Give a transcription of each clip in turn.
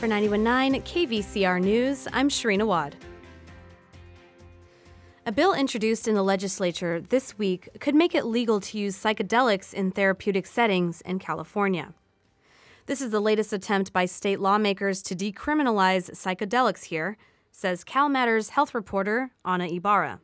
For 91.9 KVCR News, I'm Sharina Wad. A bill introduced in the legislature this week could make it legal to use psychedelics in therapeutic settings in California. This is the latest attempt by state lawmakers to decriminalize psychedelics here, says CalMatters health reporter Ana Ibarra.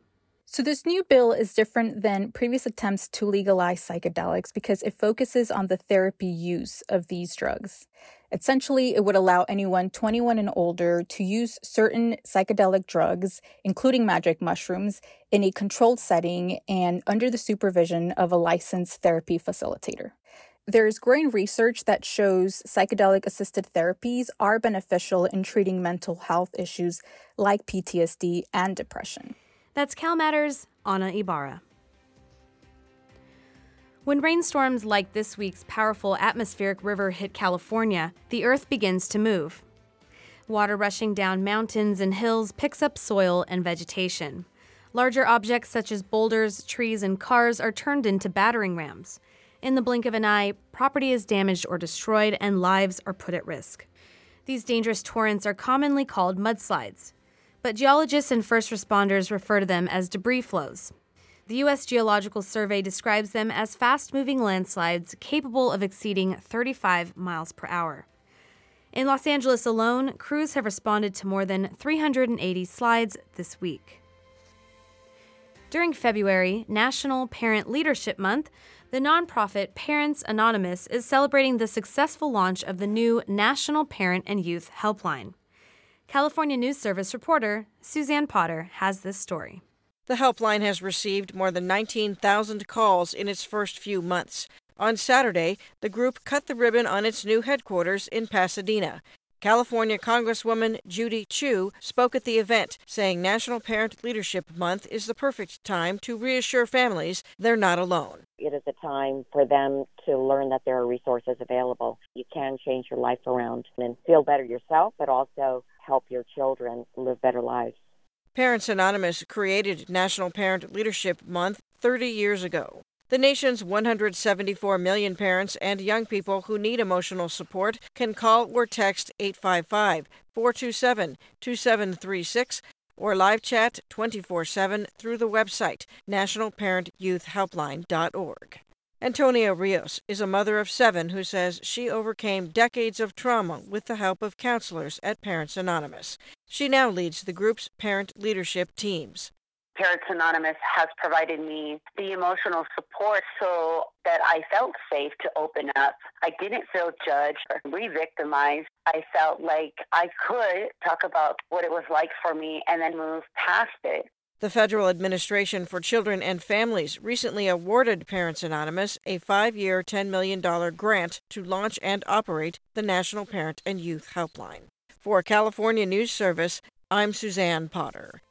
So, this new bill is different than previous attempts to legalize psychedelics because it focuses on the therapy use of these drugs. Essentially, it would allow anyone 21 and older to use certain psychedelic drugs, including magic mushrooms, in a controlled setting and under the supervision of a licensed therapy facilitator. There's growing research that shows psychedelic assisted therapies are beneficial in treating mental health issues like PTSD and depression. That's CalMatters, Ana Ibarra. When rainstorms like this week's powerful atmospheric river hit California, the earth begins to move. Water rushing down mountains and hills picks up soil and vegetation. Larger objects such as boulders, trees, and cars are turned into battering rams. In the blink of an eye, property is damaged or destroyed, and lives are put at risk. These dangerous torrents are commonly called mudslides, but geologists and first responders refer to them as debris flows. The U.S. Geological Survey describes them as fast moving landslides capable of exceeding 35 miles per hour. In Los Angeles alone, crews have responded to more than 380 slides this week. During February, National Parent Leadership Month, the nonprofit Parents Anonymous is celebrating the successful launch of the new National Parent and Youth Helpline. California News Service reporter Suzanne Potter has this story. The helpline has received more than 19,000 calls in its first few months. On Saturday, the group cut the ribbon on its new headquarters in Pasadena. California Congresswoman Judy Chu spoke at the event, saying National Parent Leadership Month is the perfect time to reassure families they're not alone. It is a time for them to learn that there are resources available. You can change your life around and feel better yourself, but also help your children live better lives. Parents Anonymous created National Parent Leadership Month 30 years ago. The nation's 174 million parents and young people who need emotional support can call or text 855 427 2736 or live chat 24 7 through the website nationalparentyouthhelpline.org. Antonia Rios is a mother of seven who says she overcame decades of trauma with the help of counselors at Parents Anonymous. She now leads the group's parent leadership teams. Parents Anonymous has provided me the emotional support so that I felt safe to open up. I didn't feel judged or re victimized. I felt like I could talk about what it was like for me and then move past it. The Federal Administration for Children and Families recently awarded Parents Anonymous a five year, $10 million grant to launch and operate the National Parent and Youth Helpline. For California News Service, I'm Suzanne Potter.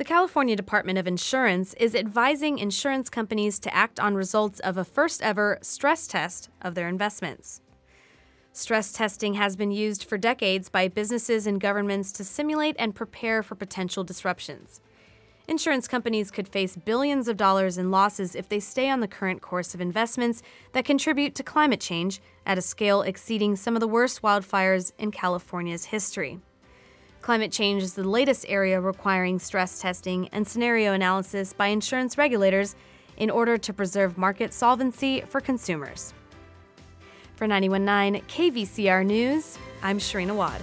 The California Department of Insurance is advising insurance companies to act on results of a first ever stress test of their investments. Stress testing has been used for decades by businesses and governments to simulate and prepare for potential disruptions. Insurance companies could face billions of dollars in losses if they stay on the current course of investments that contribute to climate change at a scale exceeding some of the worst wildfires in California's history. Climate change is the latest area requiring stress testing and scenario analysis by insurance regulators in order to preserve market solvency for consumers. For 919 KVCR News, I'm Sharina Wad.